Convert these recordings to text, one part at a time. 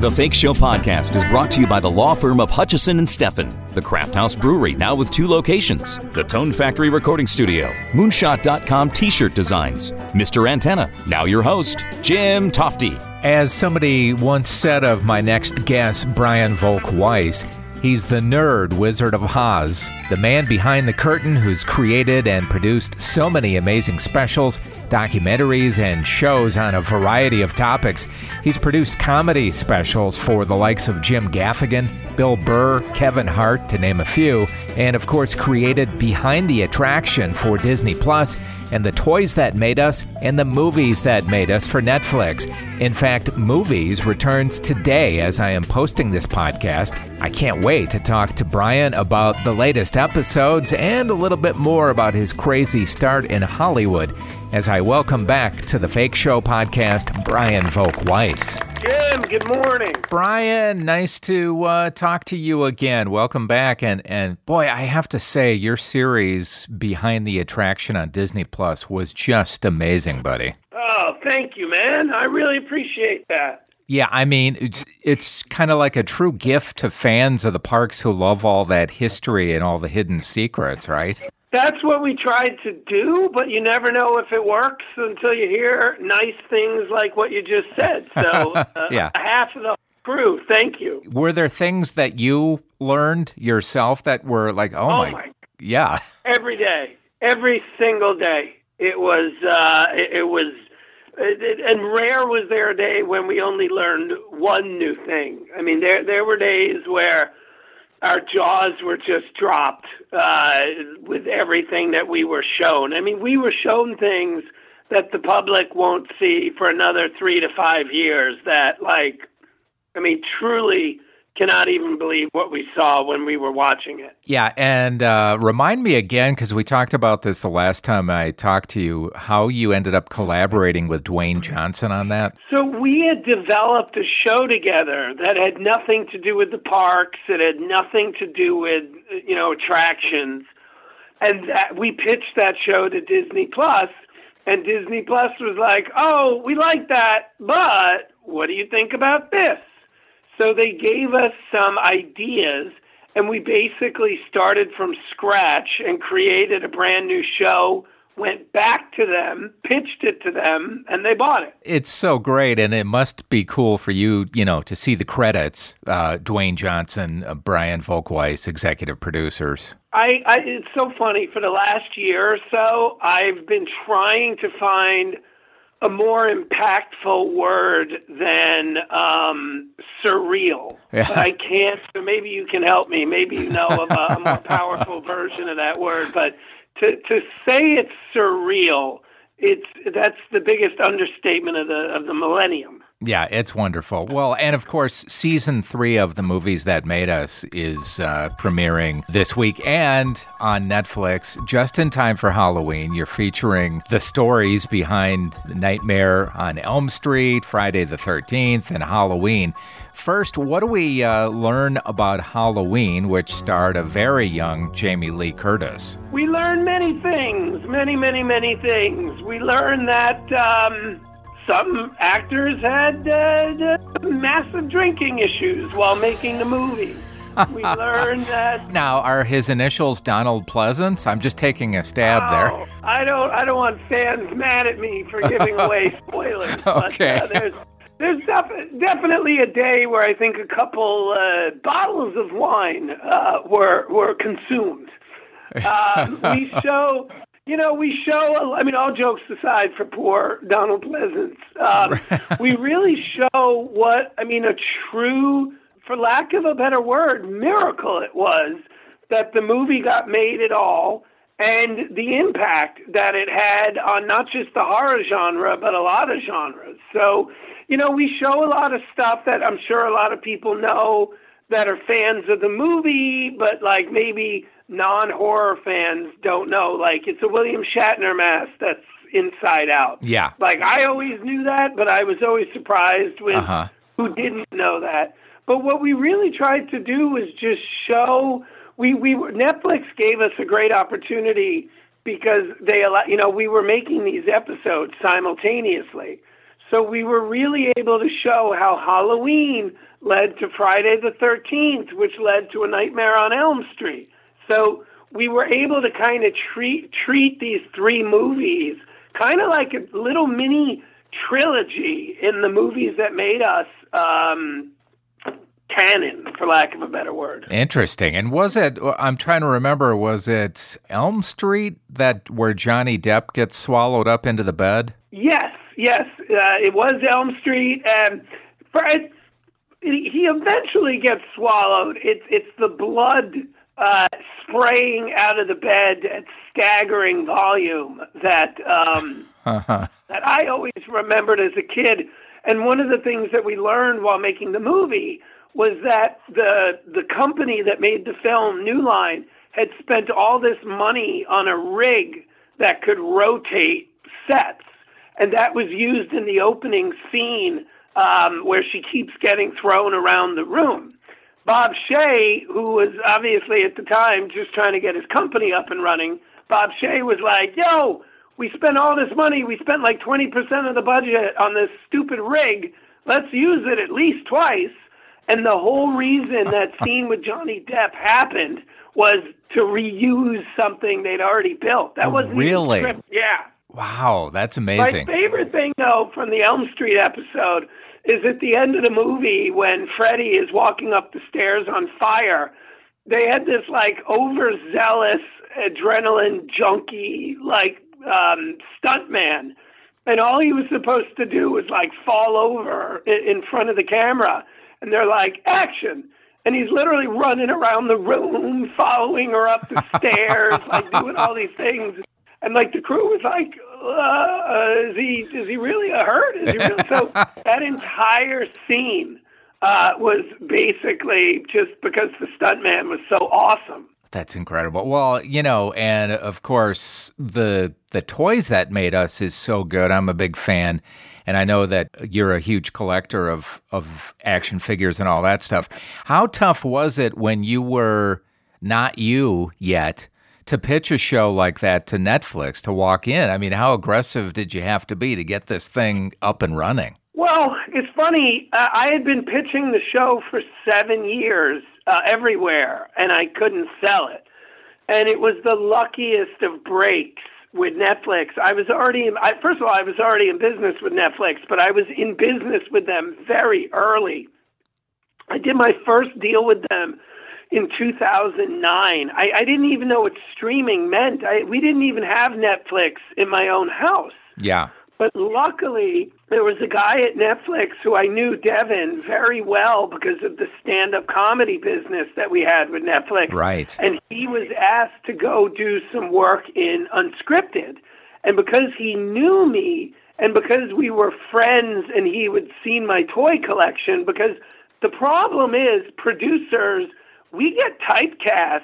The Fake Show podcast is brought to you by the law firm of Hutchison and Steffen, the Craft House Brewery, now with two locations, the Tone Factory Recording Studio, Moonshot.com T-shirt designs, Mr. Antenna. Now your host, Jim Tofte. As somebody once said of my next guest, Brian Volk Weiss, he's the nerd Wizard of Oz, the man behind the curtain who's created and produced so many amazing specials, documentaries, and shows on a variety of topics. He's produced comedy specials for the likes of Jim Gaffigan, Bill Burr, Kevin Hart, to name a few, and of course created Behind the Attraction for Disney Plus and the toys that made us and the movies that made us for Netflix. In fact, Movies returns today as I am posting this podcast. I can't wait to talk to Brian about the latest episodes and a little bit more about his crazy start in Hollywood as I welcome back to the Fake Show podcast, Brian Volk Weiss. Good morning. Brian, nice to uh, talk to you again. Welcome back, and and boy, I have to say, your series Behind the Attraction on Disney Plus was just amazing, buddy. Oh, thank you, man. I really appreciate that. Yeah, I mean, it's, it's kind of like a true gift to fans of the parks who love all that history and all the hidden secrets, right? That's what we tried to do, but you never know if it works until you hear nice things like what you just said. So, uh, Yeah. half of the crew, thank you. Were there things that you learned yourself that were like, oh, Oh my, my- yeah, Every day, every single day. It was, uh, it, it was, it, it- and rare was there a day when we only learned one new thing. I mean, there there were days where our jaws were just dropped uh, with everything that we were shown. I mean, we were shown things that the public won't see for another three to five years. That, like, I mean, truly cannot even believe what we saw when we were watching it. yeah. And uh, remind me again, because we talked about this the last time I talked to you, how you ended up collaborating with Dwayne Johnson on that. So we had developed a show together that had nothing to do with the parks. It had nothing to do with you know attractions, and that we pitched that show to Disney Plus, and Disney Plus was like, "Oh, we like that, but what do you think about this?" So they gave us some ideas, and we basically started from scratch and created a brand new show. Went back to them, pitched it to them, and they bought it. It's so great, and it must be cool for you, you know, to see the credits. Uh, Dwayne Johnson, uh, Brian Volk-Weiss, executive producers. I, I it's so funny for the last year or so I've been trying to find a more impactful word than um, surreal. Yeah. But I can't. So maybe you can help me. Maybe you know of a, a more powerful version of that word. But to to say it's surreal, it's that's the biggest understatement of the of the millennium. Yeah, it's wonderful. Well, and of course, season three of the movies that made us is uh, premiering this week and on Netflix just in time for Halloween. You're featuring the stories behind Nightmare on Elm Street, Friday the 13th, and Halloween. First, what do we uh, learn about Halloween, which starred a very young Jamie Lee Curtis? We learn many things, many, many, many things. We learn that um, some actors had uh, massive drinking issues while making the movie. We learned that. Now, are his initials Donald Pleasence? I'm just taking a stab there. Oh, I don't. I don't want fans mad at me for giving away spoilers. Okay. But, uh, there's there's def- definitely a day where I think a couple uh, bottles of wine uh, were were consumed. Um, we show, you know, we show. I mean, all jokes aside, for poor Donald Pleasence, um, we really show what I mean a true, for lack of a better word, miracle it was that the movie got made at all. And the impact that it had on not just the horror genre, but a lot of genres. So, you know, we show a lot of stuff that I'm sure a lot of people know that are fans of the movie, but like maybe non horror fans don't know. Like it's a William Shatner mask that's inside out. Yeah. Like I always knew that, but I was always surprised with Uh-huh. who didn't know that. But what we really tried to do was just show we we were, Netflix gave us a great opportunity because they allow you know we were making these episodes simultaneously. So we were really able to show how Halloween led to Friday the 13th, which led to A Nightmare on Elm Street. So we were able to kind of treat treat these three movies kind of like a little mini trilogy in the movies that made us um, canon, for lack of a better word. Interesting. And was it? I'm trying to remember. Was it Elm Street that where Johnny Depp gets swallowed up into the bed? Yes, yes, uh, it was Elm Street, and for it, he eventually gets swallowed. It's it's the blood uh, spraying out of the bed at staggering volume that um, uh-huh. that I always remembered as a kid. And one of the things that we learned while making the movie was that the the company that made the film, New Line, had spent all this money on a rig that could rotate sets, and that was used in the opening scene um, where she keeps getting thrown around the room. Bob Shaye, who was obviously at the time just trying to get his company up and running, Bob Shaye was like, "Yo, we spent all this money. We spent like 20% of the budget on this stupid rig. Let's use it at least twice." And the whole reason that scene with Johnny Depp happened was to reuse something they'd already built. That wasn't really, yeah. Wow, that's amazing. My favorite thing, though, from the Elm Street episode is at the end of the movie when Freddy is walking up the stairs on fire. They had this like overzealous adrenaline junkie like um, stuntman, and all he was supposed to do was like fall over in front of the camera and they're like, action. And he's literally running around the room, following her up the stairs, like doing all these things. And like the crew was like, uh, is he is he really a hurt? Is he really? so that entire scene uh, was basically just because the stuntman was so awesome. That's incredible. Well, you know, and of course the the toys that made us is so good. I'm a big fan. And I know that you're a huge collector of, of action figures and all that stuff. How tough was it when you were not you yet to pitch a show like that to Netflix to walk in? I mean, how aggressive did you have to be to get this thing up and running? Well, it's funny. Uh, I had been pitching the show for seven years uh, everywhere, and I couldn't sell it. And it was the luckiest of breaks with Netflix. I was already, in, I, first of all, I was already in business with Netflix, but I was in business with them very early. I did my first deal with them in 2009. I, I didn't even know what streaming meant. I, we didn't even have Netflix in my own house. Yeah. But luckily, there was a guy at Netflix who I knew, Devin, very well because of the stand up comedy business that we had with Netflix. Right. And he was asked to go do some work in unscripted. And because he knew me and because we were friends and he had seen my toy collection, because the problem is producers, we get typecast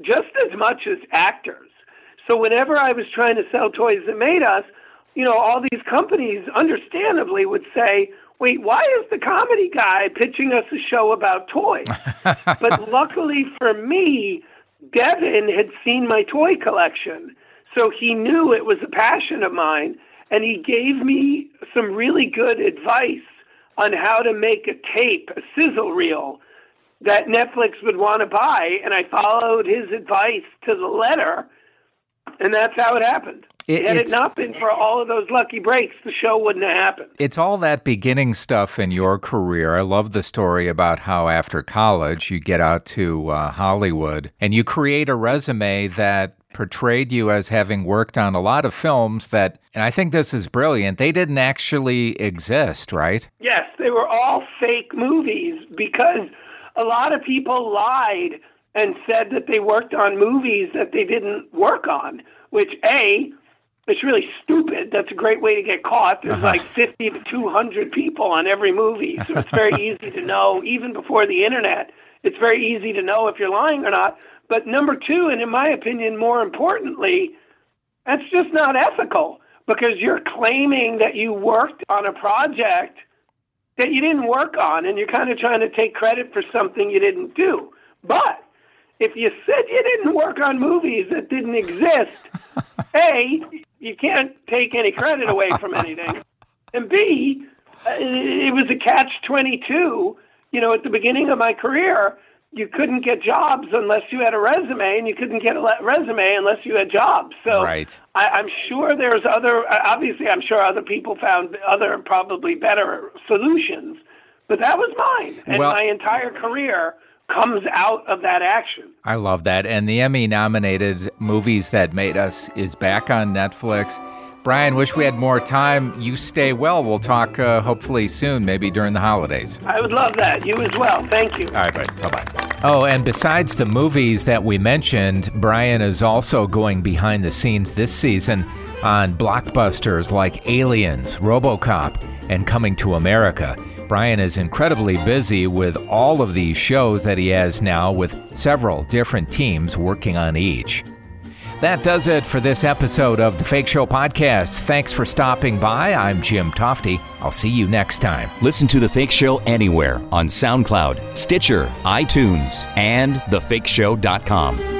just as much as actors. So whenever I was trying to sell toys that made us, you know, all these companies understandably would say, wait, why is the comedy guy pitching us a show about toys? but luckily for me, Devin had seen my toy collection. So he knew it was a passion of mine. And he gave me some really good advice on how to make a tape, a sizzle reel that Netflix would want to buy. And I followed his advice to the letter. And that's how it happened. It, Had it not been for all of those lucky breaks, the show wouldn't have happened. It's all that beginning stuff in your career. I love the story about how after college you get out to uh, Hollywood and you create a resume that portrayed you as having worked on a lot of films that, and I think this is brilliant, they didn't actually exist, right? Yes, they were all fake movies because a lot of people lied and said that they worked on movies that they didn't work on, which A, it's really stupid. That's a great way to get caught. There's uh-huh. like 50 to 200 people on every movie, so it's very easy to know, even before the internet, it's very easy to know if you're lying or not. But number two, and in my opinion, more importantly, that's just not ethical because you're claiming that you worked on a project that you didn't work on, and you're kind of trying to take credit for something you didn't do. But if you said you didn't work on movies that didn't exist, A, you can't take any credit away from anything. And B, uh, it was a catch 22. You know, at the beginning of my career, you couldn't get jobs unless you had a resume, and you couldn't get a resume unless you had jobs. So right. I, am sure there's other. Uh, obviously, I'm sure other people found other probably better solutions, but that was mine, and well, my entire career comes out of that action. I love that, and the Emmy-nominated movies that made us is back on Netflix. Brian, wish we had more time. You stay well. We'll talk uh, hopefully soon, maybe during the holidays. I would love that. You as well. Thank you. All right, buddy. Bye bye. Oh, and besides the movies that we mentioned, Brian is also going behind the scenes this season on blockbusters like Aliens, Robocop, and Coming to America. Brian is incredibly busy with all of these shows that he has now, with several different teams working on each. That does it for this episode of the Fake Show Podcast. Thanks for stopping by. I'm Jim Tofte. I'll see you next time. Listen to The Fake Show anywhere on SoundCloud, Stitcher, iTunes, and thefakeshow.com.